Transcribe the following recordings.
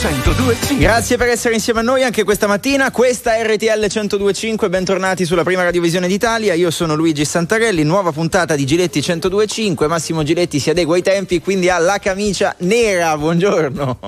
1025. Grazie per essere insieme a noi anche questa mattina. Questa è RTL 1025. Bentornati sulla prima radiovisione d'Italia. Io sono Luigi Santarelli. Nuova puntata di Giletti 1025. Massimo Giletti si adegua ai tempi, quindi ha la camicia nera. Buongiorno.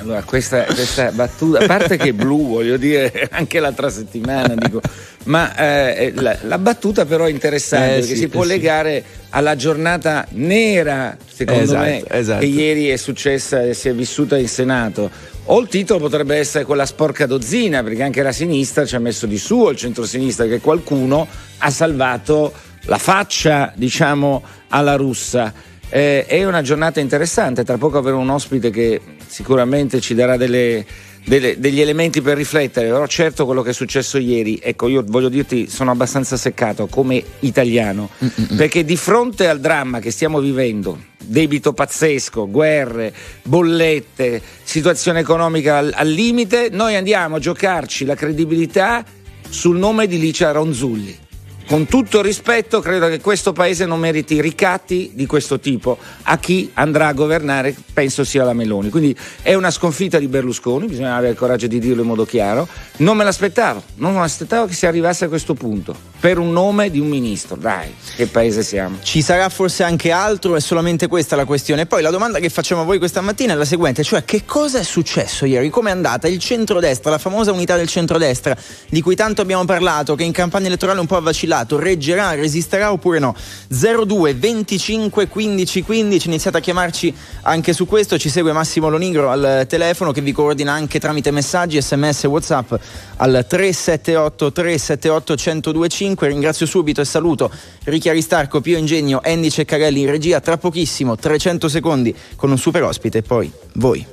Allora, questa, questa, battuta, a parte che blu, voglio dire, anche l'altra settimana, dico, ma eh, la, la, battuta però è interessante eh, perché sì, si può eh, legare alla giornata nera, secondo esatto, me, esatto. che ieri è successa e si è vissuta in Senato. O il titolo potrebbe essere quella sporca dozzina, perché anche la sinistra ci ha messo di suo, il centro-sinistra, che qualcuno ha salvato la faccia, diciamo, alla russa. Eh, è una giornata interessante, tra poco avremo un ospite che sicuramente ci darà delle, delle, degli elementi per riflettere, però certo quello che è successo ieri, ecco io voglio dirti sono abbastanza seccato come italiano, Mm-mm. perché di fronte al dramma che stiamo vivendo, debito pazzesco, guerre, bollette, situazione economica al, al limite, noi andiamo a giocarci la credibilità sul nome di Licia Ronzulli con tutto rispetto, credo che questo paese non meriti ricatti di questo tipo a chi andrà a governare, penso sia la Meloni. Quindi è una sconfitta di Berlusconi, bisogna avere il coraggio di dirlo in modo chiaro. Non me l'aspettavo, non me l'aspettavo che si arrivasse a questo punto. Per un nome di un ministro, dai, che paese siamo. Ci sarà forse anche altro, è solamente questa la questione. Poi la domanda che facciamo a voi questa mattina è la seguente, cioè che cosa è successo ieri? Come è andata il centrodestra, la famosa unità del centrodestra, di cui tanto abbiamo parlato, che in campagna elettorale un po' ha vacillato? Candidato reggerà, resisterà oppure no? 02 25 15 15, iniziate a chiamarci anche su questo, ci segue Massimo Lonigro al telefono che vi coordina anche tramite messaggi, sms whatsapp al 378 378 1025, ringrazio subito e saluto Ricchi Aristarco, Pio Ingegno, Andy Ceccarelli in regia, tra pochissimo 300 secondi con un super ospite e poi voi.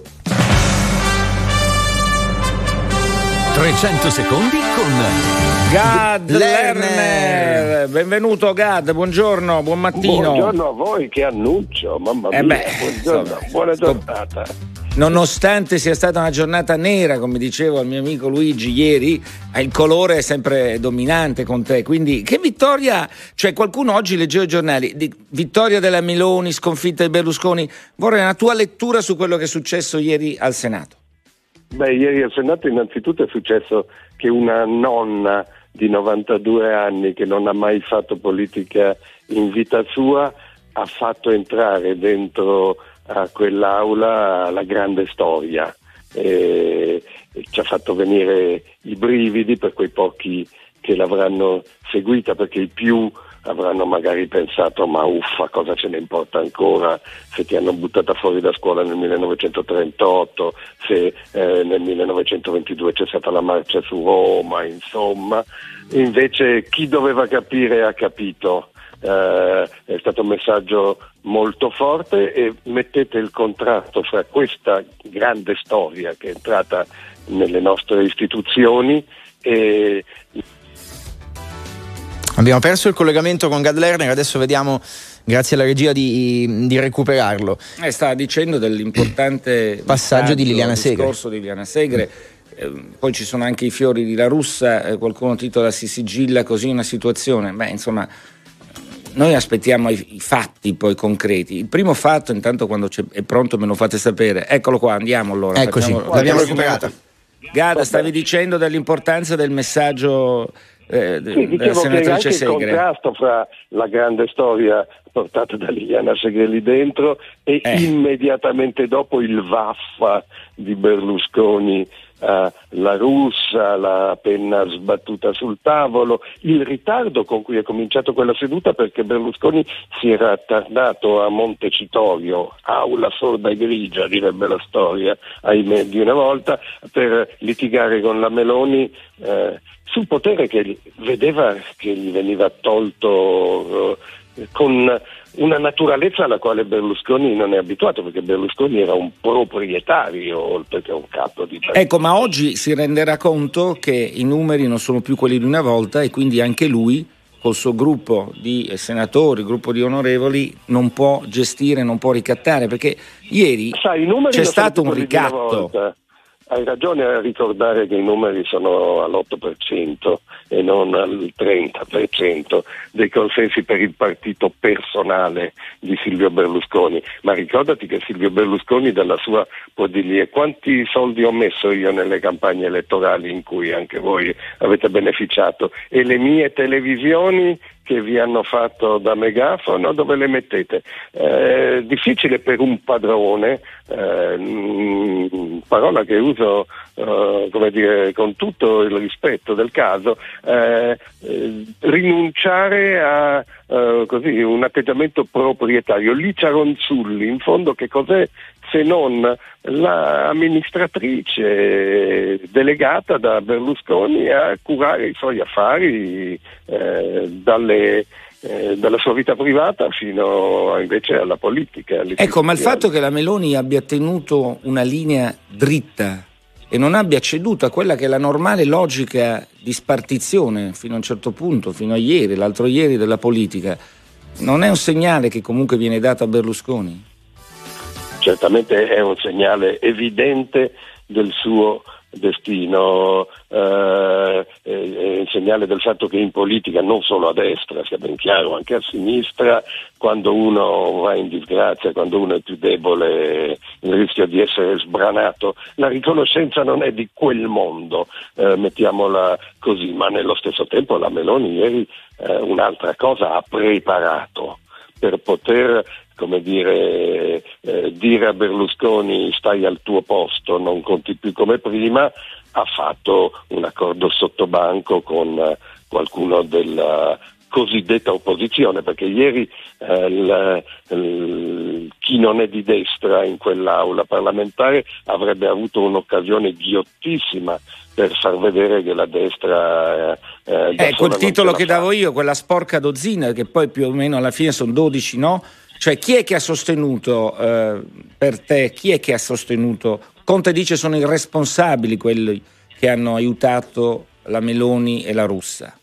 300 secondi con Gad Lerner. Benvenuto Gad, buongiorno, buon mattino. Buongiorno a voi, che annuncio, mamma mia. Eh beh, buongiorno, buona giornata. Nonostante sia stata una giornata nera, come dicevo al mio amico Luigi ieri, il colore è sempre dominante con te. Quindi, che vittoria! Cioè, qualcuno oggi leggeva i giornali, di vittoria della Meloni, sconfitta di Berlusconi. Vorrei una tua lettura su quello che è successo ieri al Senato. Beh, ieri al Senato innanzitutto è successo che una nonna di 92 anni che non ha mai fatto politica in vita sua ha fatto entrare dentro a quell'aula la grande storia. E ci ha fatto venire i brividi per quei pochi che l'avranno seguita perché i più avranno magari pensato ma uffa cosa ce ne importa ancora se ti hanno buttata fuori da scuola nel 1938, se eh, nel 1922 c'è stata la marcia su Roma, insomma, invece chi doveva capire ha capito. Eh, è stato un messaggio molto forte e mettete il contrasto fra questa grande storia che è entrata nelle nostre istituzioni e Abbiamo perso il collegamento con Gad Lerner, adesso vediamo grazie alla regia di, di recuperarlo. Eh, stava dicendo dell'importante passaggio di Liliana Segre. discorso di Liliana Segre. Eh, poi ci sono anche i fiori di La Russa, eh, qualcuno titola si sigilla così una situazione. Beh, insomma, noi aspettiamo i, i, fatti poi concreti. Il primo fatto, intanto quando è pronto me lo fate sapere. Eccolo qua, andiamo allora. Eccoci, facciamo, l'abbiamo recuperata. Gada, stavi dicendo dell'importanza del messaggio eh, sì, dicevo che anche Segre. il contrasto fra la grande storia portata da Liliana Segre dentro e eh. immediatamente dopo il vaffa di Berlusconi Uh, la russa, la penna sbattuta sul tavolo, il ritardo con cui è cominciato quella seduta perché Berlusconi si era attardato a Montecitorio, aula sorda e grigia direbbe la storia, ahimè di una volta, per litigare con la Meloni. Uh, sul potere che vedeva che gli veniva tolto eh, con una naturalezza alla quale Berlusconi non è abituato, perché Berlusconi era un proprietario oltre che un capo di partito. Ecco, ma oggi si renderà conto che i numeri non sono più quelli di una volta e quindi anche lui col suo gruppo di senatori, gruppo di onorevoli, non può gestire, non può ricattare, perché ieri Sai, c'è stato un ricatto hai ragione a ricordare che i numeri sono all'8% e non al 30% dei consensi per il partito personale di Silvio Berlusconi, ma ricordati che Silvio Berlusconi dalla sua può dirgli quanti soldi ho messo io nelle campagne elettorali in cui anche voi avete beneficiato? E le mie televisioni che vi hanno fatto da megafono, dove le mettete? Eh, difficile per un padrone, eh, parola che uso eh, come dire, con tutto il rispetto del caso, eh, eh, rinunciare a eh, così, un atteggiamento proprietario. Licia Ronzulli, in fondo che cos'è se non l'amministratrice delegata da Berlusconi a curare i suoi affari eh, dalle, eh, dalla sua vita privata fino invece alla politica. Ecco, ma il fatto che la Meloni abbia tenuto una linea dritta e non abbia ceduto a quella che è la normale logica di spartizione fino a un certo punto, fino a ieri, l'altro ieri della politica, non è un segnale che comunque viene dato a Berlusconi? Certamente è un segnale evidente del suo destino, eh, è un segnale del fatto che in politica, non solo a destra, sia ben chiaro, anche a sinistra, quando uno va in disgrazia, quando uno è più debole, il rischio di essere sbranato, la riconoscenza non è di quel mondo, eh, mettiamola così, ma nello stesso tempo la Meloni ieri eh, un'altra cosa ha preparato per poter come dire, eh, dire a Berlusconi stai al tuo posto, non conti più come prima, ha fatto un accordo sottobanco con eh, qualcuno della cosiddetta opposizione, perché ieri eh, il, il, chi non è di destra in quell'aula parlamentare avrebbe avuto un'occasione ghiottissima per far vedere che la destra... Eh, eh, eh quel titolo che davo io, quella sporca dozzina, che poi più o meno alla fine sono 12 no, cioè chi è che ha sostenuto eh, per te, chi è che ha sostenuto? Conte dice sono i responsabili quelli che hanno aiutato la Meloni e la Russa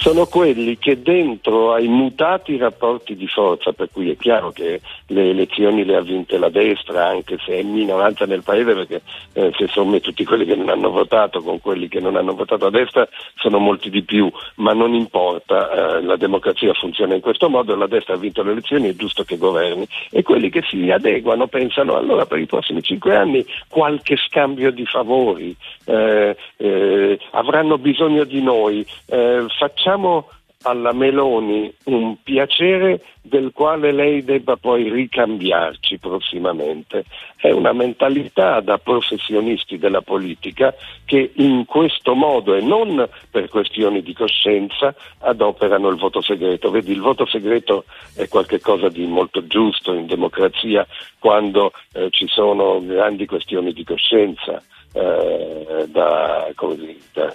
sono quelli che dentro ai mutati rapporti di forza, per cui è chiaro che le elezioni le ha vinte la destra, anche se è minoranza nel paese, perché eh, se sommi tutti quelli che non hanno votato con quelli che non hanno votato a destra sono molti di più, ma non importa, eh, la democrazia funziona in questo modo, la destra ha vinto le elezioni, è giusto che governi. E quelli che si adeguano pensano allora per i prossimi cinque anni qualche scambio di favori, eh, eh avranno bisogno di noi, eh, facciamo facciamo alla Meloni un piacere del quale lei debba poi ricambiarci prossimamente. È una mentalità da professionisti della politica che in questo modo e non per questioni di coscienza adoperano il voto segreto. Vedi, il voto segreto è qualcosa di molto giusto in democrazia quando eh, ci sono grandi questioni di coscienza eh, da, dire, da,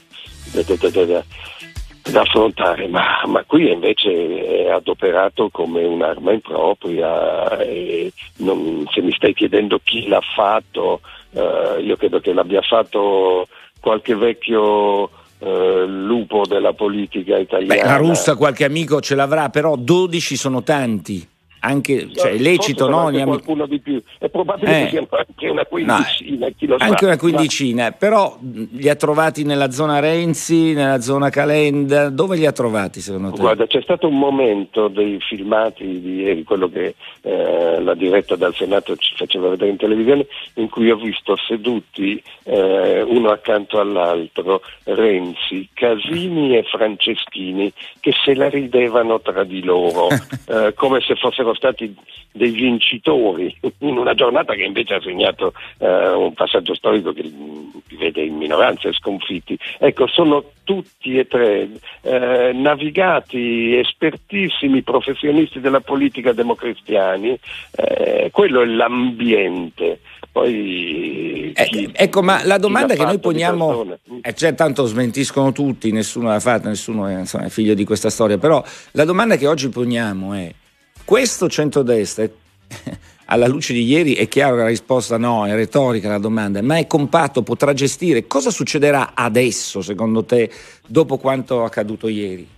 da, da affrontare, ma, ma, qui invece è adoperato come un'arma impropria e non, se mi stai chiedendo chi l'ha fatto, eh, io credo che l'abbia fatto qualche vecchio eh, lupo della politica italiana. Beh, la russa qualche amico ce l'avrà, però 12 sono tanti anche, cioè, è lecito, no? Anche qualcuno di più, è probabile eh. che siano anche una quindicina, no, Anche sa, una quindicina, ma... però li ha trovati nella zona Renzi, nella zona Calenda, dove li ha trovati secondo te? Guarda, c'è stato un momento dei filmati di ieri, quello che eh, la diretta dal Senato ci faceva vedere in televisione, in cui ho visto seduti eh, uno accanto all'altro Renzi, Casini e Franceschini che se la ridevano tra di loro, eh, come se fossero stati dei vincitori in una giornata che invece ha segnato eh, un passaggio storico che li vede in minoranza e sconfitti. Ecco, sono tutti e tre eh, navigati, espertissimi professionisti della politica democristiani, eh, quello è l'ambiente. Poi, eh, chi, ecco, ma la domanda che noi poniamo, eh, cioè, tanto smentiscono tutti, nessuno l'ha fatta, nessuno è, insomma, è figlio di questa storia, però la domanda che oggi poniamo è questo centrodestra, alla luce di ieri, è chiaro che la risposta no, è retorica la domanda, ma è compatto, potrà gestire. Cosa succederà adesso, secondo te, dopo quanto accaduto ieri?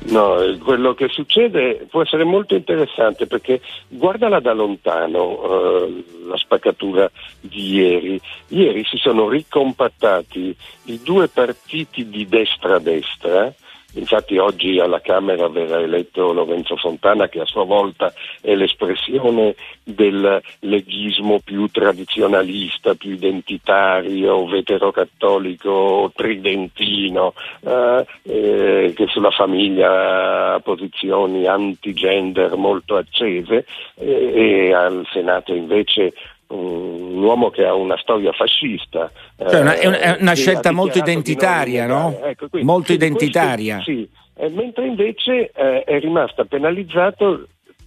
No, quello che succede può essere molto interessante perché guardala da lontano eh, la spaccatura di ieri. Ieri si sono ricompattati i due partiti di destra-destra Infatti oggi alla Camera verrà eletto Lorenzo Fontana che a sua volta è l'espressione del leghismo più tradizionalista, più identitario, veterocattolico, tridentino, eh, eh, che sulla famiglia ha posizioni anti-gender molto accese eh, e al Senato invece un uomo che ha una storia fascista. Cioè una, è, una, è una scelta molto identitaria, no? Ecco, quindi, molto identitaria. Questo, sì, eh, mentre invece eh, è rimasto penalizzato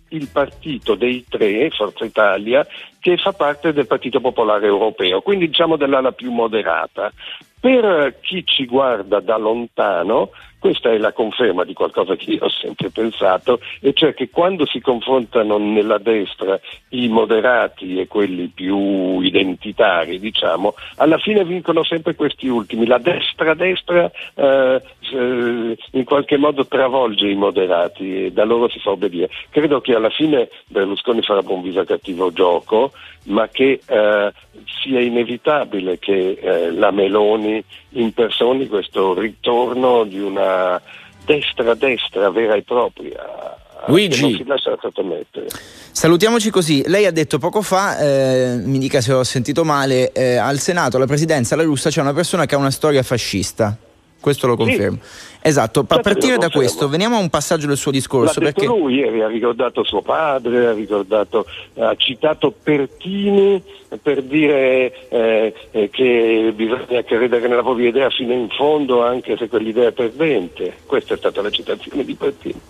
il partito dei tre, Forza Italia, che fa parte del Partito Popolare Europeo, quindi diciamo dell'ala più moderata. Per chi ci guarda da lontano, questa è la conferma di qualcosa che io ho sempre pensato, e cioè che quando si confrontano nella destra i moderati e quelli più identitari, diciamo, alla fine vincono sempre questi ultimi. La destra-destra eh, eh, in qualche modo travolge i moderati e da loro si fa obbedire. Credo che alla fine Berlusconi farà buon viso a cattivo gioco, ma che eh, sia inevitabile che eh, la Meloni impersoni questo ritorno di una destra-destra vera e propria. Luigi. Salutiamoci così. Lei ha detto poco fa, eh, mi dica se ho sentito male, eh, al Senato, alla presidenza, alla russa c'è una persona che ha una storia fascista. Questo lo confermo. Sì. Esatto, a certo, partire da questo, veniamo a un passaggio del suo discorso. Perché... lui ieri, ha ricordato suo padre, ha, ricordato, ha citato Pertini per dire eh, eh, che bisogna credere nella propria idea fino in fondo anche se quell'idea è perdente. Questa è stata la citazione di Pertini.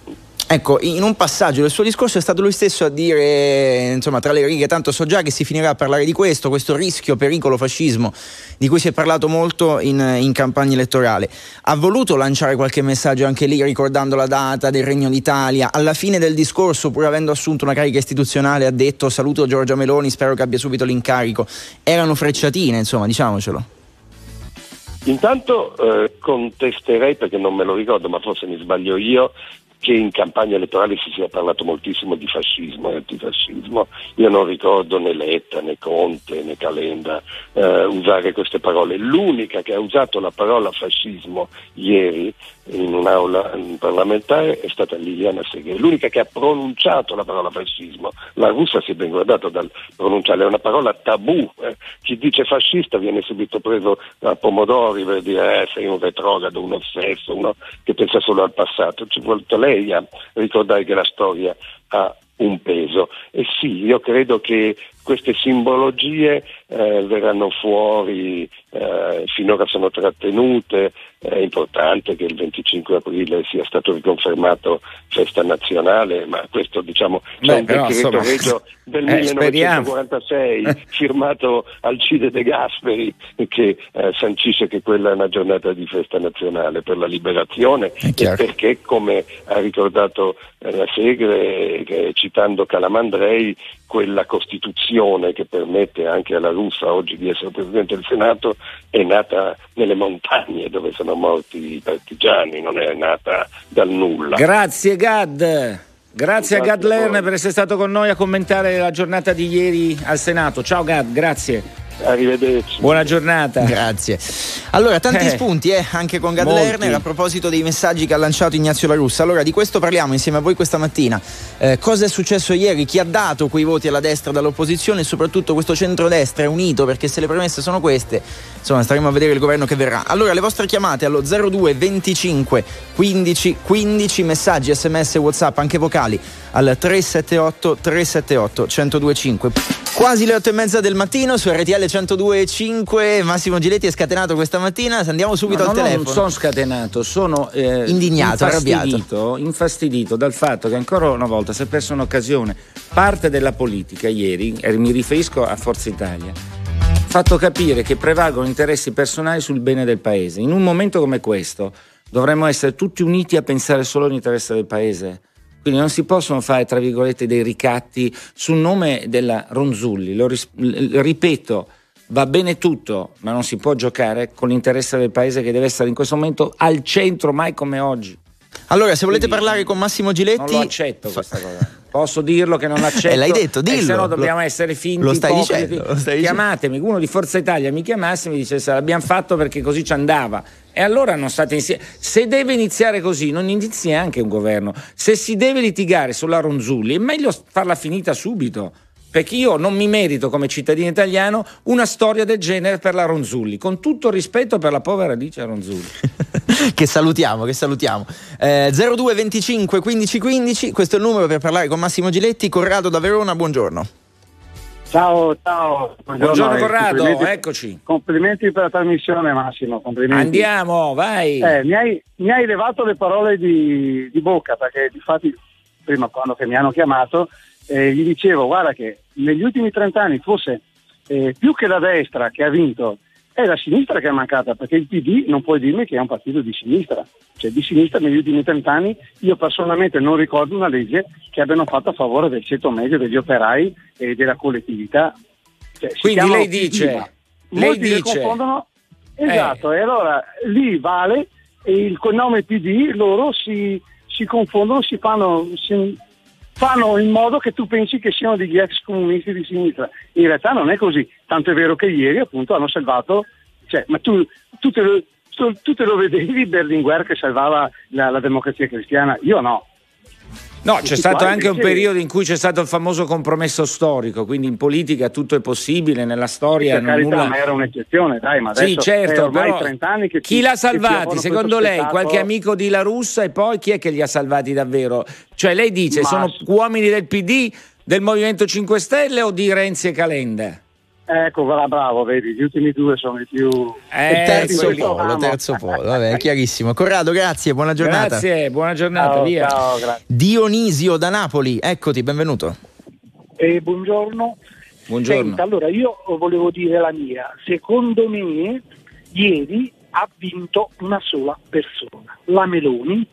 Ecco, in un passaggio del suo discorso è stato lui stesso a dire, insomma, tra le righe, tanto so già che si finirà a parlare di questo, questo rischio, pericolo, fascismo, di cui si è parlato molto in, in campagna elettorale. Ha voluto lanciare qualche messaggio anche lì, ricordando la data del Regno d'Italia. Alla fine del discorso, pur avendo assunto una carica istituzionale, ha detto saluto Giorgia Meloni, spero che abbia subito l'incarico. Erano frecciatine, insomma, diciamocelo. Intanto eh, contesterei, perché non me lo ricordo, ma forse mi sbaglio io, che in campagna elettorale si sia parlato moltissimo di fascismo e antifascismo. Io non ricordo né Letta, né Conte, né Calenda eh, usare queste parole. L'unica che ha usato la parola fascismo ieri in un'aula parlamentare è stata Liliana Segre, l'unica che ha pronunciato la parola fascismo. La russa si è ben guardata dal pronunciare, è una parola tabù. Eh. Chi dice fascista viene subito preso a pomodori per dire eh, sei un retrogrado, un ossesso, uno che pensa solo al passato. Ci vuole lei a ricordare che la storia ha un peso. E sì, io credo che queste simbologie eh, verranno fuori, eh, finora sono trattenute, è importante che il 25 aprile sia stato riconfermato festa nazionale, ma questo diciamo c'è un decreto regio del eh, 1946 speriamo. firmato Alcide De Gasperi che eh, sancisce che quella è una giornata di festa nazionale per la liberazione e perché come ha ricordato eh, la Segre citando Calamandrei quella Costituzione che permette anche alla Russa oggi di essere Presidente del Senato è nata nelle montagne dove sono morti i partigiani, non è nata dal nulla. Grazie Gad. Grazie, a Gad Lerner per essere stato con noi a commentare la giornata di ieri al Senato. Ciao Gad, grazie. Arrivederci. Buona giornata. Grazie. Allora, tanti eh, spunti eh, anche con Gad molti. Lerner a proposito dei messaggi che ha lanciato Ignazio La Russa. Allora, di questo parliamo insieme a voi questa mattina. Eh, cosa è successo ieri? Chi ha dato quei voti alla destra dall'opposizione e soprattutto questo centrodestra è unito? Perché se le premesse sono queste, insomma, staremo a vedere il governo che verrà. Allora, le vostre chiamate allo 02 25 15 15 messaggi, sms, whatsapp, anche vocali al 378 378 1025. Quasi le 8 e mezza del mattino su RTL 102.5 Massimo Giletti è scatenato questa mattina. Andiamo subito no, al no, telefono non sono scatenato sono eh, indignato infastidito, arrabbiato. infastidito dal fatto che ancora una volta si è persa un'occasione. Parte della politica ieri e mi riferisco a Forza Italia ha fatto capire che prevalgono interessi personali sul bene del paese. In un momento come questo dovremmo essere tutti uniti a pensare solo all'interesse del paese quindi non si possono fare, tra virgolette, dei ricatti sul nome della Ronzulli. Lo ris- ripeto, va bene tutto, ma non si può giocare con l'interesse del paese che deve essere in questo momento al centro, mai come oggi. Allora, se volete Quindi, parlare con Massimo Giletti, non lo accetto questa cosa. Posso dirlo che non accetto? Eh, l'hai detto, dillo. Eh, se no dobbiamo lo, essere finti. Lo stai dicendo. Lo stai Chiamatemi, uno di Forza Italia mi chiamasse e mi dicesse l'abbiamo fatto perché così ci andava. E allora non state insieme. Se deve iniziare così, non inizi neanche un governo. Se si deve litigare sulla Ronzulli, è meglio farla finita subito perché io non mi merito come cittadino italiano una storia del genere per la Ronzulli, con tutto il rispetto per la povera Alice Ronzulli. che salutiamo, che salutiamo. Eh, 02 25 15 15, questo è il numero per parlare con Massimo Giletti, Corrado da Verona, buongiorno. Ciao, ciao. Buongiorno, buongiorno Corrado, complimenti, eccoci. Complimenti per la trasmissione Massimo, complimenti. Andiamo, vai. Eh, mi, hai, mi, hai, levato le parole di, di bocca perché infatti prima quando mi hanno chiamato eh, gli dicevo guarda che negli ultimi 30 anni fosse eh, più che la destra che ha vinto è la sinistra che è mancata perché il PD non puoi dirmi che è un partito di sinistra. Cioè di sinistra negli ultimi 30 anni io personalmente non ricordo una legge che abbiano fatto a favore del ceto medio degli operai e della collettività. Cioè, quindi lei dice, lei dice confondono. esatto eh. e allora lì vale e il nome PD loro si, si confondono si fanno si, fanno in modo che tu pensi che siano degli ex comunisti di sinistra. In realtà non è così, tanto è vero che ieri appunto hanno salvato, cioè, ma tu, tu, te lo, tu, tu te lo vedevi Berlinguer che salvava la, la democrazia cristiana? Io no. No, c'è stato anche un periodo in cui c'è stato il famoso compromesso storico, quindi in politica tutto è possibile, nella storia per carità, nulla... ma era un'eccezione, dai, ma adesso sì, certo, ormai però 30 anni che chi ci, l'ha salvati? Secondo lei spettato... qualche amico di La Russa e poi chi è che li ha salvati davvero? Cioè lei dice ma... sono uomini del PD, del Movimento 5 Stelle o di Renzi e Calenda? Ecco, bravo, vedi, gli ultimi due sono i più... Eh, terzo polo, terzo polo, vabbè, chiarissimo. Corrado, grazie, buona giornata. Grazie, buona giornata, ciao, via. Ciao, Dionisio da Napoli, eccoti, benvenuto. Eh, buongiorno. Buongiorno. Senta, allora io volevo dire la mia. Secondo me, ieri ha vinto una sola persona, la Meloni,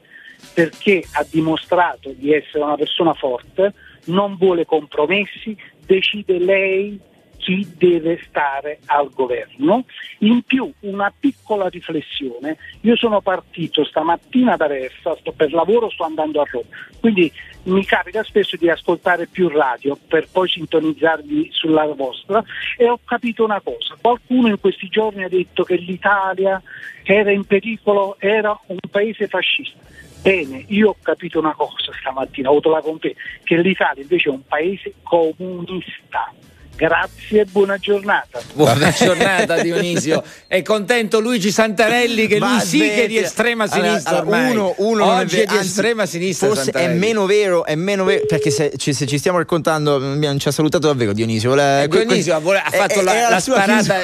perché ha dimostrato di essere una persona forte, non vuole compromessi, decide lei chi deve stare al governo. In più una piccola riflessione, io sono partito stamattina da Versa, sto per lavoro, sto andando a Roma, quindi mi capita spesso di ascoltare più radio per poi sintonizzarvi sulla vostra. E ho capito una cosa, qualcuno in questi giorni ha detto che l'Italia era in pericolo, era un paese fascista. Bene, io ho capito una cosa stamattina, ho avuto la conferma, che l'Italia invece è un paese comunista Grazie e buona giornata. Buona giornata Dionisio. È contento Luigi Santarelli che lui sì che è di estrema sinistra allora, allora, uno, uno Oggi è, di estrema sinistra. Forse è meno vero, è meno vero perché se, se, ci stiamo raccontando, non ci ha salutato davvero Dionisio. La, eh, Dionisio ha, ha fatto è, la, la sparata.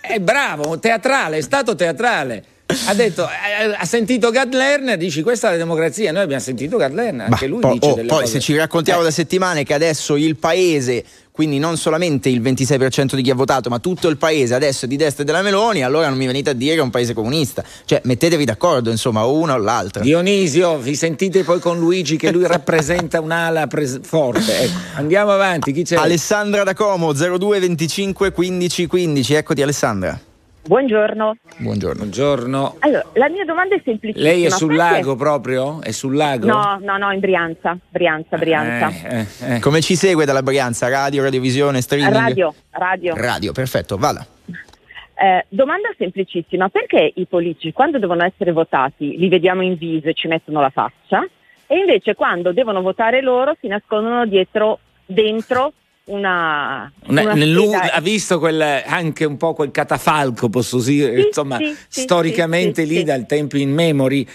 È bravo, teatrale, è stato teatrale ha detto, eh, ha sentito Gad Lerner, dici questa è la democrazia, noi abbiamo sentito Gad Lerner, anche lui poi, dice oh, delle poi cose. se ci raccontiamo eh. da settimane che adesso il paese quindi non solamente il 26% di chi ha votato, ma tutto il paese adesso è di destra della Meloni, allora non mi venite a dire che è un paese comunista. Cioè, mettetevi d'accordo, insomma, o una o l'altra. Dionisio, vi sentite poi con Luigi che lui rappresenta un'ala pres- forte. Ecco, andiamo avanti, chi c'è? Alessandra da Como, 02 25 15 15. Eccoti Alessandra. Buongiorno. Buongiorno. Buongiorno. Allora, la mia domanda è semplicissima. Lei è sul perché... lago proprio? È sul lago? No, no, no, in Brianza. Brianza, Brianza. Eh, eh, eh. Come ci segue dalla Brianza? Radio, radiovisione, streaming? Radio, radio. Radio, perfetto, vada. Eh, domanda semplicissima, perché i politici quando devono essere votati li vediamo in viso e ci mettono la faccia e invece quando devono votare loro si nascondono dietro, dentro una, una, ha visto quel, anche un po' quel catafalco, posso dire, sì, insomma, sì, storicamente sì, lì dal tempo in memory.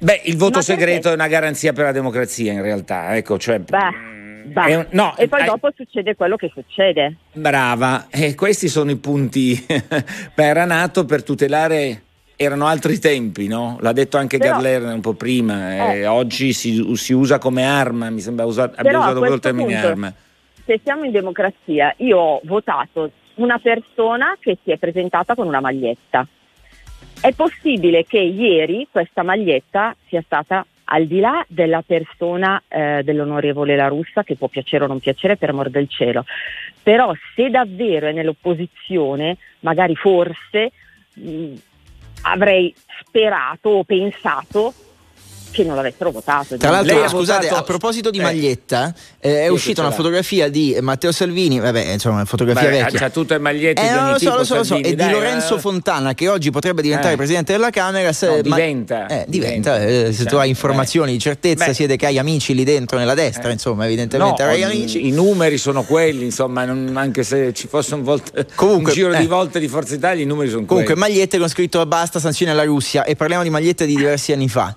Beh, il voto Ma segreto perché? è una garanzia per la democrazia in realtà, ecco, cioè, Beh, beh. Un, no, e poi hai, dopo succede quello che succede. Brava, e questi sono i punti. era nato per tutelare erano altri tempi, no? L'ha detto anche Però, Gadler un po' prima. Eh, oggi si, si, usa come arma, mi sembra usato, abbia usato quello termine punto, arma se siamo in democrazia, io ho votato una persona che si è presentata con una maglietta. È possibile che ieri questa maglietta sia stata al di là della persona eh, dell'onorevole La Russa, che può piacere o non piacere per amor del cielo, però se davvero è nell'opposizione, magari forse mh, avrei sperato o pensato che non l'avessero votato. Tra l'altro, Lei ha scusate, votato- a proposito di Eh. maglietta, eh, è Io uscita una l'ha. fotografia di Matteo Salvini, vabbè, insomma, una fotografia Beh, vecchia. c'ha tutte le magliette Eh, di no, ogni lo so, tipo, lo so, lo so, e di dai, Lorenzo eh. Fontana che oggi potrebbe diventare Eh. presidente della Camera. se- No, ma- diventa, eh, diventa, diventa, eh, se tu hai informazioni di certezza, Beh. siete che hai amici lì dentro nella destra, Eh. insomma, evidentemente No, hai i- amici. I numeri sono quelli, insomma, non- anche se ci fosse un, volt- Comunque, un giro eh. di volte di Forza Italia, i numeri sono Comunque, quelli. magliette con scritto basta sanzioni alla Russia e parliamo di magliette di diversi anni fa.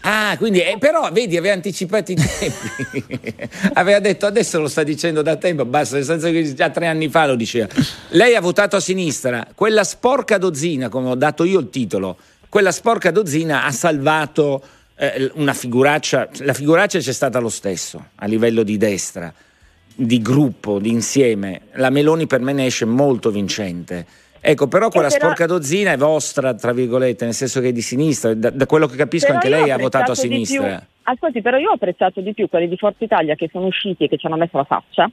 Ah, quindi, eh, però, vedi, aveva anticipato i tempi. aveva detto, adesso lo sta dicendo da tempo, basta, nel che già tre anni fa lo diceva. Lei ha votato a sinistra, quella sporca dozzina, come ho dato io il titolo, quella sporca dozzina ha salvato eh, una figuraccia, la figuraccia c'è stata lo stesso, a livello di destra, di gruppo, di insieme. La Meloni per me ne esce molto vincente. Ecco, però quella però- sporca dozzina è vostra, tra virgolette, nel senso che è di sinistra, da, da quello che capisco Però anche lei ha votato a sinistra. più- ascolti, però io ho apprezzato di più quelli di Forza Italia che sono usciti e che ci hanno messo la faccia,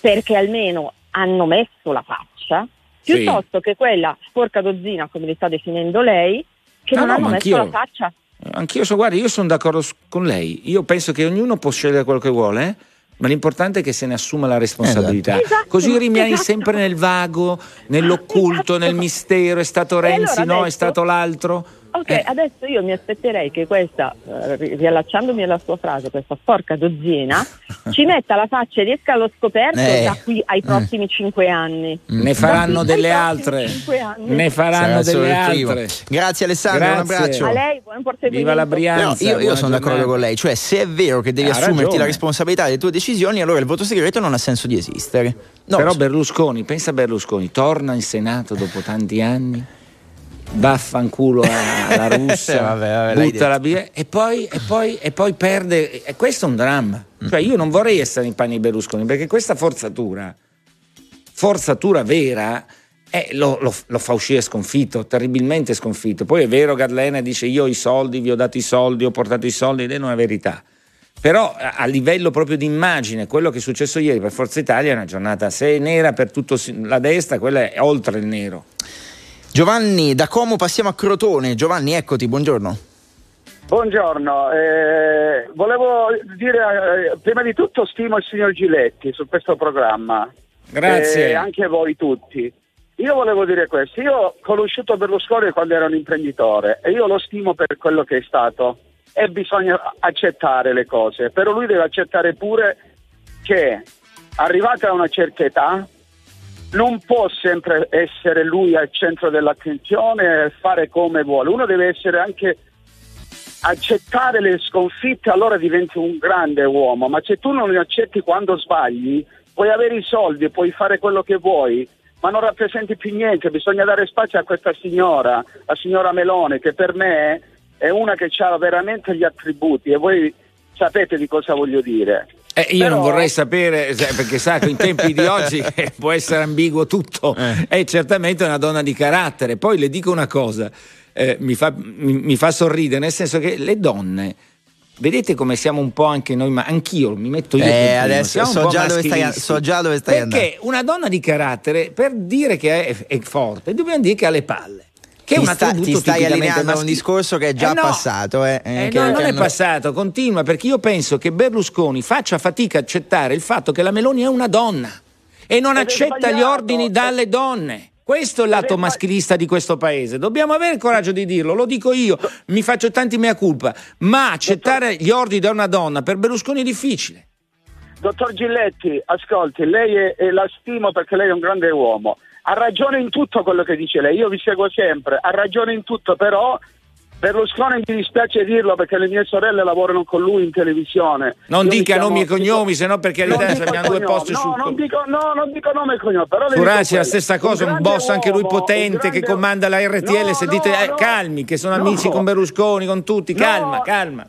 perché almeno hanno messo la faccia, Sì. piuttosto che quella sporca dozzina, come li sta definendo lei, che No, non no, hanno messo anch'io- la faccia. Anch'io so, guardi, io sono d'accordo con lei. Io penso che ognuno può scegliere quello che vuole, ma l'importante è che se ne assuma la responsabilità. Esatto. Così rimani Esatto. sempre nel vago, nell'occulto, Esatto. nel mistero. È stato E allora Renzi, no? È adesso- stato l'altro. Ok, Eh. adesso io mi aspetterei che questa, eh, ri- riallacciandomi alla sua frase, questa sporca dozzina, ci metta la faccia e riesca allo scoperto Eh. da qui ai prossimi cinque anni. Ne faranno delle altre. cinque anni. Ne faranno Sarà delle altre. Grazie Alessandro, un Grazie. abbraccio. A lei, buon proseguimento. Viva la Brianza. io, io buona sono d'accordo con lei, cioè se è vero che devi Ha assumerti ragione. la responsabilità delle tue decisioni, allora il voto segreto non ha senso di esistere. No, Però Berlusconi, pensa a Berlusconi, torna in Senato dopo tanti anni, vaffanculo alla Russia, Vabbè, vabbè, l'hai butta la via e poi, e, poi, e poi perde. E questo è un dramma. Cioè io non vorrei essere nei panni di Berlusconi perché questa forzatura, forzatura vera, eh, lo, lo- lo fa uscire sconfitto, terribilmente sconfitto. Poi è vero, Garlena dice io ho i soldi, vi ho dato i soldi, ho portato i soldi, ed è una verità. Però a a livello proprio di immagine, quello che è successo ieri per Forza Italia è una giornata, se è nera per tutta la destra, quella è oltre il nero. Giovanni, da Como passiamo a Crotone. Giovanni, eccoti, buongiorno. Buongiorno, eh, volevo dire eh, prima di tutto stimo il signor Giletti su questo programma. Grazie. E anche voi tutti. Io volevo dire questo, io ho conosciuto Berlusconi quando ero un imprenditore e io lo stimo per quello che è stato e bisogna accettare le cose, però lui deve accettare pure che arrivata a una certa età non può sempre essere lui al centro dell'attenzione e fare come vuole, uno deve essere anche accettare le sconfitte allora diventi un grande uomo, ma se tu non le accetti quando sbagli, puoi avere i soldi, puoi fare quello che vuoi, ma non rappresenti più niente, bisogna dare spazio a questa signora, la signora Melone, che per me è una che ha veramente gli attributi. E voi sapete di cosa voglio dire. Eh, io Però- non vorrei sapere, perché sa che in tempi di oggi eh, può essere ambiguo tutto, è certamente una donna di carattere. Poi le dico una cosa, eh, mi, fa, mi- mi fa sorridere, nel senso che le donne, vedete come siamo un po' anche noi, ma anch'io mi metto io. Eh, adesso so già dove stai- so già dove stai Perché una donna di carattere, per dire che è, è forte, dobbiamo dire che ha le palle. Che è Ti un sta- attributo ti stai allineando a un discorso che è già Eh no. passato, eh, eh, Eh che- no, non è passato, continua perché io penso che Berlusconi faccia fatica a accettare il fatto che la Meloni è una donna e non è accetta gli sbagliato. ordini dalle donne. Questo è il lato maschilista di questo paese. Dobbiamo avere il coraggio di dirlo, lo dico io, mi faccio tanti mea culpa, ma accettare gli ordini da una donna per Berlusconi è difficile. Dottor Giletti, ascolti, lei è, è la stimo perché lei è un grande uomo. Ha ragione in tutto quello che dice lei, io vi seguo sempre, ha ragione in tutto, però Berlusconi mi dispiace dirlo perché le mie sorelle lavorano con lui in televisione. Non Io dica nomi e cognomi, se no perché carità abbiamo due cognomi, posti no, sul non dico, no, non dico nome e cognome, però Furaci è la stessa cosa, un, grande boss anche lui uomo, potente un grande- che comanda la RTL, No, se dite no, eh, calmi, che sono No. amici con Berlusconi, con tutti, calma, calma.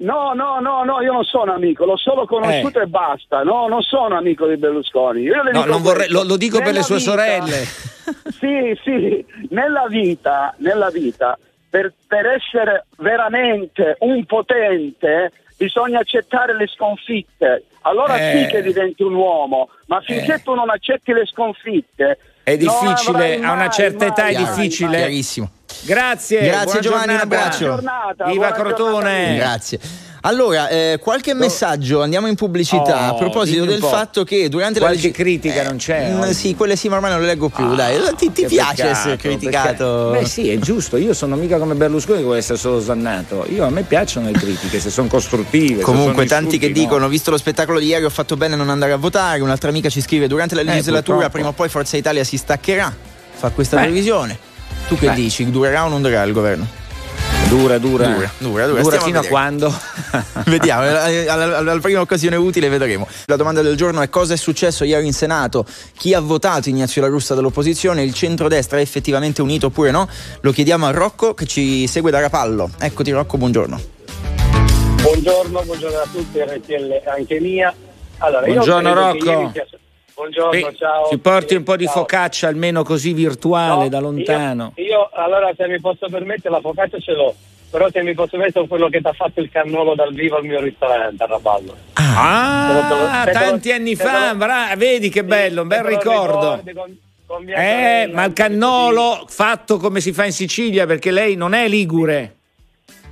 No, no, no, no, io non sono amico, l'ho solo conosciuto Eh. e basta. No, non sono amico di Berlusconi. Io le No, dico non vorrei- lo- lo dico per le sue vita- sorelle. sì, sì, nella vita, nella vita per, per essere veramente un potente bisogna accettare le sconfitte. Allora Eh. sì che diventi un uomo, ma finché Eh. tu non accetti le sconfitte È difficile, a una certa età è difficile. Chiarissimo. Grazie. Grazie Giovanni, un abbraccio. Giornata, Viva buona Crotone. Grazie. Allora, eh, qualche messaggio, andiamo in pubblicità Oh, a proposito del fatto che durante Qualche la legge- critica non c'è mm, oggi? sì, quelle sì, ma ormai non le leggo più. Ah, dai, ti, ti piace peccato, essere criticato? perché- Beh sì, è giusto, io sono mica come Berlusconi che vuole essere solo osannato. Io a me piacciono le critiche, se sono costruttive. Comunque, sono tanti che no. dicono: Visto lo spettacolo di ieri, ho fatto bene a non andare a votare. Un'altra amica ci scrive: Durante la legislatura, purtroppo. prima o poi Forza Italia si staccherà. Fa questa previsione. Tu che Beh. dici? Durerà o non durerà il governo? Dura, dura. Dura, dura, dura. Stiamo a fino a vedere. quando? Vediamo, eh, alla, alla- alla prima occasione utile vedremo. La domanda del giorno è cosa è successo ieri in Senato? Chi ha votato Ignazio La Russa dall'opposizione? Il centrodestra è effettivamente unito oppure no? Lo chiediamo a Rocco che ci segue da Rapallo. Eccoti Rocco, buongiorno. Buongiorno, buongiorno a tutti, RTL anche mia. Allora, io Buongiorno, Rocco. Buongiorno, Eh, ciao. Ci porti un po' di Ciao. focaccia, almeno così virtuale, No, da lontano. Io, io, allora se mi posso permettere la focaccia ce l'ho, però se mi posso permettere quello che ti ha fatto il cannolo dal vivo al mio ristorante a Raballo. Ah, Se te lo- tanti anni fa, lo- bra- vedi che bello, un bel ricordo. ricordi con- con Eh, sorella, ma il cannolo fatto come si fa in Sicilia, perché lei non è ligure.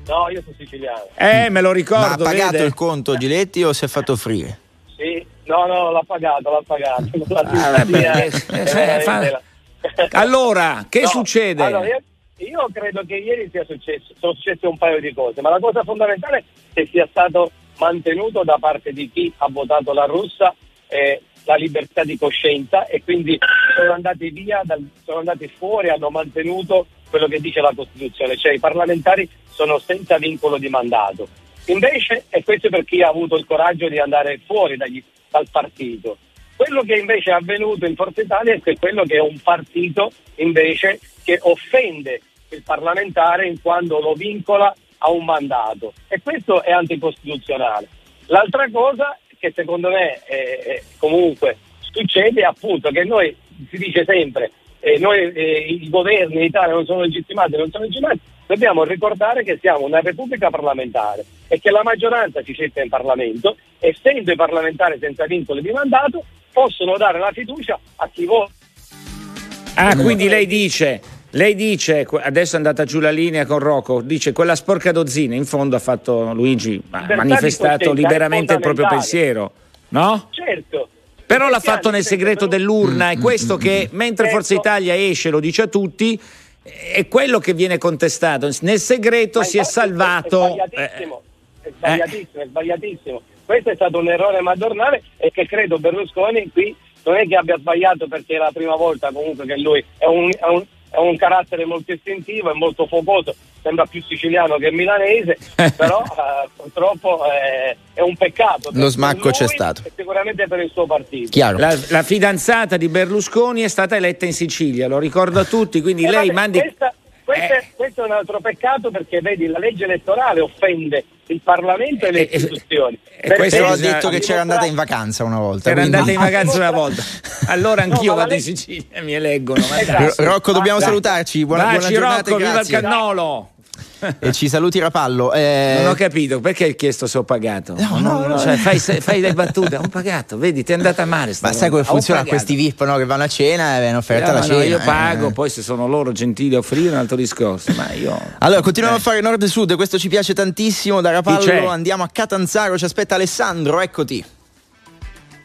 No, io sono siciliano. Eh, me lo Ma ha ricordo, pagato vede? il conto Giletti o si è fatto offrire? Sì, no, no, l'ha pagato, l'ha pagato. Ah, vabbè, eh, fa- Allora, che No, succede? allora, io, io credo che ieri sia successo, sono successe un paio di cose, ma la cosa fondamentale è che sia stato mantenuto da parte di chi ha votato la russa eh, la libertà di coscienza e quindi sono andati via, dal- sono andati fuori, hanno mantenuto quello che dice la Costituzione, cioè i parlamentari sono senza vincolo di mandato. Invece, e questo per chi ha avuto il coraggio di andare fuori dagli- dal partito. Quello che invece è avvenuto in Forza Italia è che quello che è un partito invece che offende il parlamentare in quanto lo vincola a un mandato e questo è anticostituzionale. L'altra cosa che secondo me eh, eh, comunque succede è appunto che noi si dice sempre eh, noi eh, i governi in Italia non sono legittimati, non sono legittimati, dobbiamo ricordare che siamo una repubblica parlamentare e che la maggioranza ci siede in Parlamento, essendo i parlamentari senza vincoli di mandato, possono dare la fiducia a chi vota. Ah, quindi lei dice, lei dice, adesso è andata giù la linea con Rocco, dice quella sporca dozzina, in fondo ha fatto Luigi, ha manifestato liberamente il proprio pensiero, no? Certo. Però l'ha fatto nel se segreto dell'urna, è questo che mentre Certo. Forza Italia esce, lo dice a tutti, è quello che viene contestato. Nel segreto si è salvato. È sbagliatissimo, eh, è sbagliatissimo, è sbagliatissimo. Questo è stato un errore madornale e che credo Berlusconi qui non è che abbia sbagliato perché è la prima volta comunque che lui è un, è un- è un carattere molto istintivo, è molto focoso, sembra più siciliano che milanese, però eh, purtroppo eh, è un peccato. Lo smacco c'è stato. Sicuramente per il suo partito. Chiaro. La, la fidanzata di Berlusconi è stata eletta in Sicilia, lo ricordo a tutti, quindi Eh, lei vabbè, mandi... questa- questo, Eh. questo è un altro peccato perché vedi la legge elettorale offende il Parlamento e le Eh, eh, istituzioni. eh, Perché questo bisogna- detto che c'era andata in vacanza una volta. Era quindi- andata in vacanza una volta. Allora No, anch'io la vado in Sicilia, mi eleggono. Esatto. Rocco, dobbiamo Dai. salutarci. Buona, buona Baci giornata Rocco, e viva il cannolo! E ci saluti Rapallo. Eh, Non ho capito, perché hai chiesto se ho pagato? No, no, no. Cioè, fai, fai le battute, ho pagato, vedi, ti è andata male. ma sai come funziona questi VIP no, che vanno a cena e viene offerta No, la no, cena? io eh. pago, poi se sono loro gentili a offrire è un altro discorso, ma io... Allora, continuiamo Eh. a fare nord e sud, questo ci piace tantissimo. Da? Rapallo andiamo a Catanzaro, ci aspetta Alessandro, eccoti.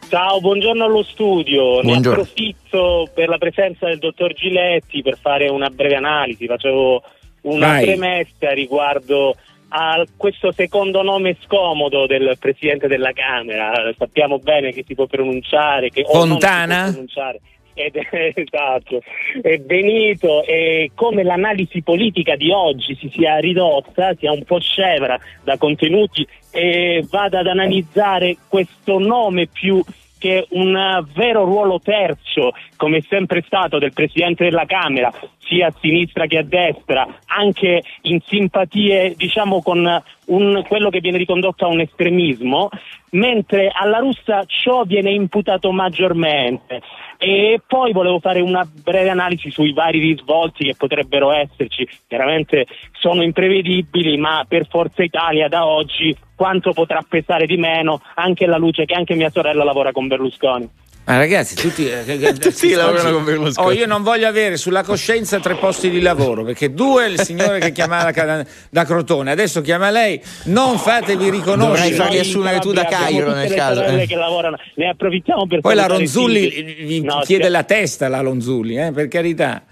Ciao, buongiorno allo studio. Buongiorno. Ne approfitto per la presenza del dottor Giletti per fare una breve analisi. Facevo una Vai. premessa riguardo a questo secondo nome scomodo del Presidente della Camera. Sappiamo bene che si può pronunciare, che Fontana? pronunciare. Ed esatto, è Benito e come l'analisi politica di oggi si sia ridotta, sia un po' scevra da contenuti e vada ad analizzare questo nome più che un vero ruolo terzo, come è sempre stato del Presidente della Camera, sia a sinistra che a destra, anche in simpatie diciamo con un- quello che viene ricondotto a un estremismo, mentre alla russa ciò viene imputato maggiormente. E poi volevo fare una breve analisi sui vari risvolti che potrebbero esserci. Chiaramente sono imprevedibili, ma per Forza Italia da oggi quanto potrà pesare di meno anche alla luce che anche mia sorella lavora con Berlusconi. Ma ragazzi, tutti, eh, tutti lavorano con Berlusconi. Oh, io non voglio avere sulla coscienza tre posti di lavoro, perché due è il signore che chiamava da, da Crotone, adesso chiama lei, non fatevi riconoscere. Dovrai farli assumere tu da Cairo nel caso. Eh. Che lavorano, ne approfittiamo per Poi la Ronzulli vi no, chiede la testa la Ronzulli, eh, per carità.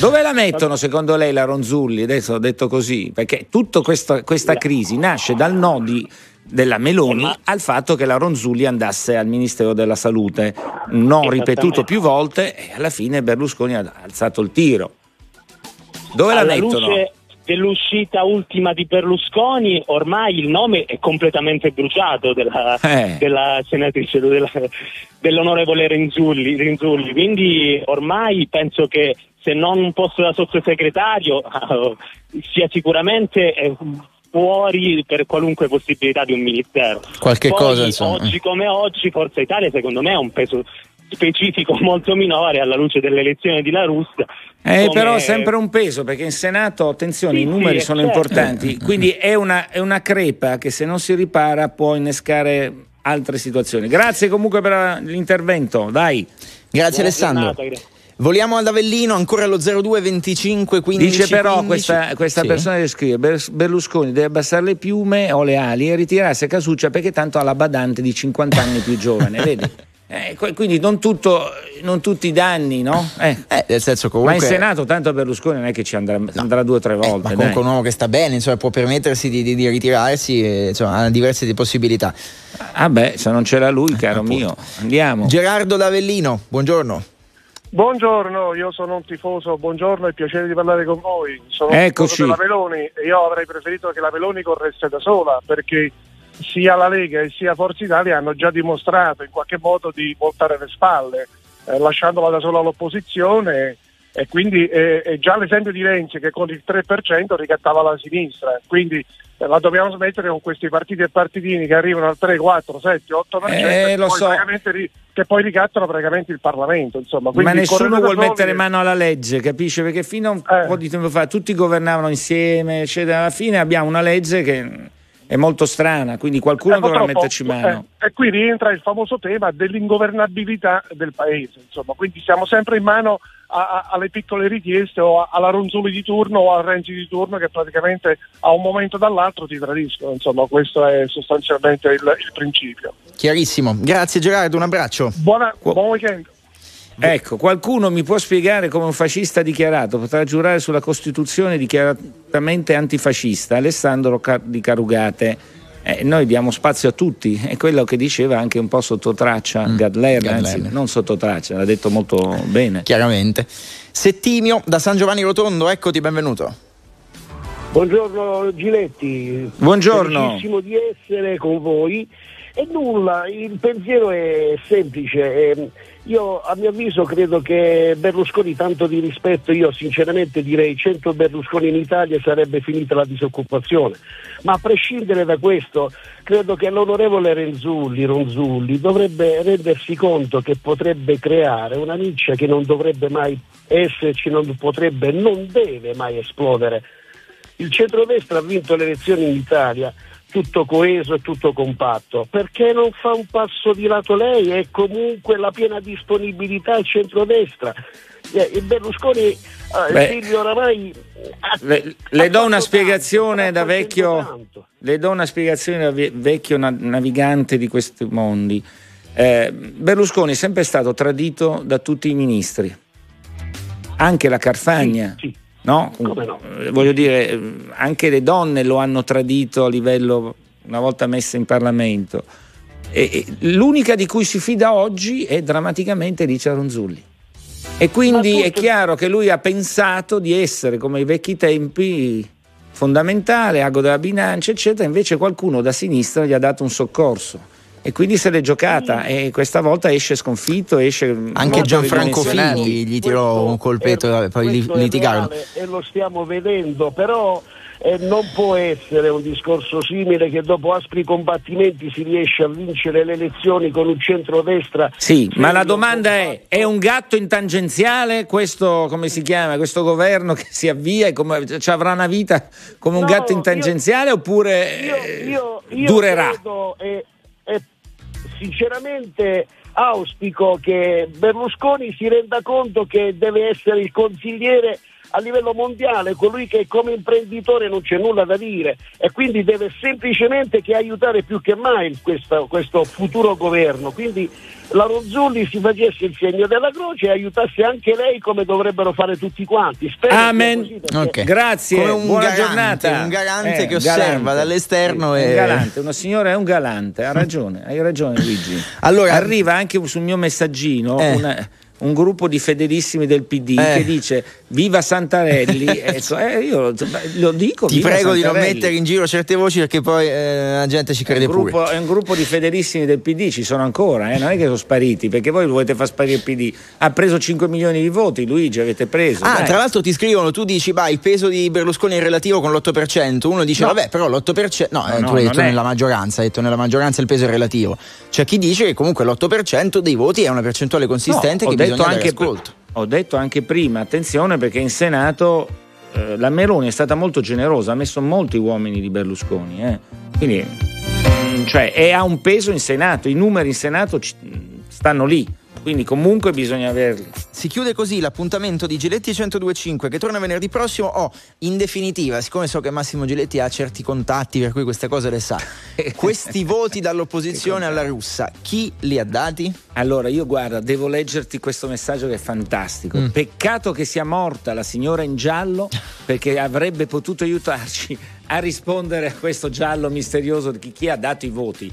Dove la mettono secondo lei la Ronzulli? Adesso ho detto così, perché tutta questa, questa crisi nasce dal no di della Meloni ma... al fatto che la Ronzulli andasse al Ministero della Salute. Non ripetuto più volte e alla fine Berlusconi ha alzato il tiro. Dove alla la mettono? Luce dell'uscita ultima di Berlusconi ormai il nome è completamente bruciato della, eh. della senatrice della, dell'onorevole Renzulli, Renzulli, quindi ormai penso che se non un posto da sottosegretario sia sicuramente eh, fuori per qualunque possibilità di un ministero. Qualche Poi, cosa insomma. Oggi come oggi Forza Italia secondo me ha un peso specifico molto minore alla luce delle elezioni di La Russia. Eh, come... Però sempre un peso perché in Senato, attenzione, sì, i numeri sì, sono certo. importanti, quindi è una, è una crepa che se non si ripara può innescare altre situazioni. Grazie comunque per l'intervento, dai. Grazie Buona Alessandro. Giornata, Voliamo ad Avellino ancora allo 02 25 15 Dice però 15. questa, questa sì. persona che scrive Berlusconi deve abbassare le piume o le ali e ritirarsi a casuccia perché tanto ha la badante di 50 anni più giovane, vedi? Eh, quindi non, tutto, non, tutti i danni, no? Eh. Eh, nel senso comunque... Ma in Senato tanto Berlusconi non è che ci andrà, no. andrà due o tre volte. ma comunque dai. un uomo che sta bene, insomma, può permettersi di, di, di ritirarsi, insomma, ha diverse possibilità. Ah beh, se non c'era lui, caro mio, andiamo. Gerardo d'Avellino, buongiorno. Buongiorno, io sono un tifoso, buongiorno, è piacere di parlare con voi. Sono Eccoci. della Meloni e io avrei preferito che la Meloni corresse da sola perché sia la Lega e sia Forza Italia hanno già dimostrato in qualche modo di voltare le spalle, eh, lasciandola da sola all'opposizione e quindi è, è, già l'esempio di Renzi che con il 3% ricattava la sinistra, quindi eh, la dobbiamo smettere con questi partiti e partitini che arrivano al 3, 4, 7, 8% eh, poi so. ri- che poi ricattano praticamente il Parlamento. Insomma. Quindi Ma nessuno vuole mettere mano alla legge, capisce? Perché fino a un eh. po' di tempo fa tutti governavano insieme, eccetera. Alla fine abbiamo una legge che è molto strana, quindi qualcuno eh, dovrà metterci mano. Eh, e qui rientra il famoso tema dell'ingovernabilità del paese, insomma, quindi siamo sempre in mano a, a, alle piccole richieste o a, alla Ronzulli di turno o a Renzi di turno che praticamente a un momento dall'altro ti tradiscono, insomma questo è sostanzialmente il, il principio. Chiarissimo, grazie Gerardo, un abbraccio. Buona, buon weekend. Ecco, qualcuno mi può spiegare come un fascista dichiarato potrà giurare sulla Costituzione dichiaratamente antifascista? Alessandro di Carugate. Eh, noi diamo spazio a tutti, è quello che diceva anche un po' sotto traccia mm. Gadler, Gadler, anzi non sotto traccia, l'ha detto molto bene. Chiaramente. Settimio da San Giovanni Rotondo, eccoti, benvenuto. Buongiorno Giletti. Buongiorno. Felicissimo di essere con voi. E nulla, il pensiero è semplice. Eh, io a mio avviso credo che Berlusconi tanto di rispetto, io sinceramente direi 100 Berlusconi in Italia sarebbe finita la disoccupazione, ma a prescindere da questo credo che l'onorevole Renzulli, Ronzulli dovrebbe rendersi conto che potrebbe creare una nicchia che non dovrebbe mai esserci, non potrebbe, non deve mai esplodere. Il centrodestra ha vinto le elezioni in Italia tutto coeso e tutto compatto. Perché non fa un passo di lato lei e comunque la piena disponibilità al centrodestra? Eh, il Berlusconi, eh, Beh, Silvio oramai... Le, le do una spiegazione da vecchio... Le do una spiegazione da vecchio navigante di questi mondi. Eh, Berlusconi è sempre stato tradito da tutti i ministri, anche la Carfagna. Sì, sì No? No? Eh, voglio dire, anche le donne lo hanno tradito a livello una volta messe in Parlamento. E, l'unica di cui si fida oggi è drammaticamente Licia Ronzulli. E quindi è chiaro che lui ha pensato di essere come ai vecchi tempi fondamentale, ago della bilancia, eccetera, invece qualcuno da sinistra gli ha dato un soccorso e quindi se l'è giocata e questa volta esce sconfitto esce anche Gianfranco Fini gli tirò un colpetto è, poi litigarono e lo stiamo vedendo però eh, non può essere un discorso simile che dopo aspri combattimenti si riesce a vincere le elezioni con un centrodestra. Sì, ma la domanda è: è un gatto in tangenziale questo, come si chiama, questo governo che si avvia e come, avrà una vita come un no, gatto in tangenziale io, oppure io, io, durerà? Credo, eh, sinceramente auspico che Berlusconi si renda conto che deve essere il consigliere a livello mondiale, colui che come imprenditore non c'è nulla da dire e quindi deve semplicemente che aiutare più che mai questo, questo futuro governo. Quindi la Ronzulli si facesse il segno della croce e aiutasse anche lei come dovrebbero fare tutti quanti. Spero Amen. Così, perché... okay. Grazie, come un buona garante, giornata. Un garante eh, che osserva galante. dall'esterno. E... Un galante, una signora è un galante, ha ragione, hai ragione Luigi. Allora, Arriva anche sul mio messaggino eh. una, un gruppo di fedelissimi del PD Eh. che dice viva Santarelli ecco, eh, io lo dico Ti prego di non Santarelli. mettere in giro certe voci perché poi eh, la gente ci È crede un, gruppo, pure. è un gruppo di fedelissimi del PD, ci sono ancora, eh? non è che sono spariti, perché voi volete far sparire il PD. Ha preso 5 milioni di voti, Luigi, avete preso. Ah, dai. tra l'altro ti scrivono, tu dici, bah, il peso di Berlusconi è relativo con l'8%, uno dice, No. vabbè, però l'8%, no, eh, No, tu hai no, detto è. nella maggioranza, hai detto nella maggioranza il peso è relativo. C'è chi dice che comunque l'8% dei voti è una percentuale consistente No, che ho detto anche. Ho detto anche prima, attenzione perché in Senato eh, la Meloni è stata molto generosa, ha messo molti uomini di Berlusconi. eh. Quindi, mm, cioè, e ha un peso in Senato, i numeri in Senato ci- stanno lì, quindi comunque bisogna averli. Si chiude così l'appuntamento di Giletti 1025 che torna venerdì prossimo. Oh, in definitiva, siccome so che Massimo Giletti ha certi contatti per cui queste cose le sa, questi voti dall'opposizione alla russa, chi li ha dati? Allora, io guarda, devo leggerti questo messaggio che è fantastico. Mm. Peccato che sia morta la signora in giallo perché avrebbe potuto aiutarci a rispondere a questo giallo misterioso di chi, chi ha dato i voti.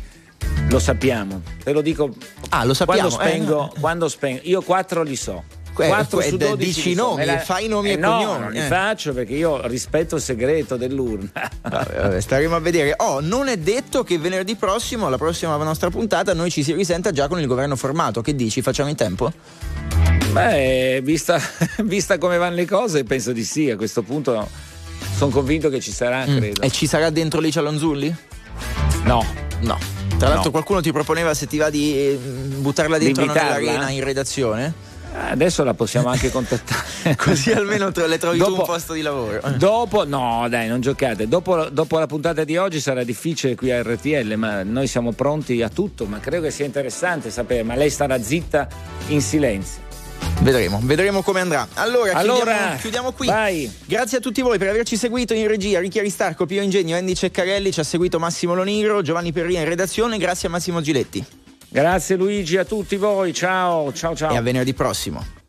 Lo sappiamo, te lo dico. Ah, lo sappiamo, Quando spengo, eh. quando spengo io quattro li so. Que- 4 que- su de- 12 dici nomi, Me fai nomi eh e no, cognomi, non li eh. faccio perché io rispetto il segreto dell'urna. Vabbè, vabbè, staremo a vedere. Oh, non è detto che venerdì prossimo, alla prossima nostra puntata, noi ci si risenta già con il governo formato. Che dici? Facciamo in tempo? Beh, vista, vista come vanno le cose, penso di sì. A questo punto sono convinto che ci sarà, Mm. credo. E ci sarà dentro Licia Lonzulli? No. No. Tra l'altro No. qualcuno ti proponeva se ti va di eh, buttarla Di dentro nell'arena in redazione? Adesso la possiamo anche contattare. Così almeno te le trovi tu Dopo- un posto di lavoro. Dopo, no, dai, non giocate. Dopo, dopo la puntata di oggi sarà difficile qui a RTL, ma noi siamo pronti a tutto. Ma credo che sia interessante sapere. Ma lei starà zitta in silenzio. Vedremo, vedremo come andrà. Allora, Allora, chiudiamo, chiudiamo qui. vai. Grazie a tutti voi per averci seguito in regia. Ricchi Aristarco, Pio Ingegno, Andy Ceccarelli, ci ha seguito Massimo Lonigro, Giovanni Perrina in redazione. Grazie a Massimo Giletti. Grazie Luigi, a tutti voi. Ciao, ciao, ciao. E a venerdì prossimo.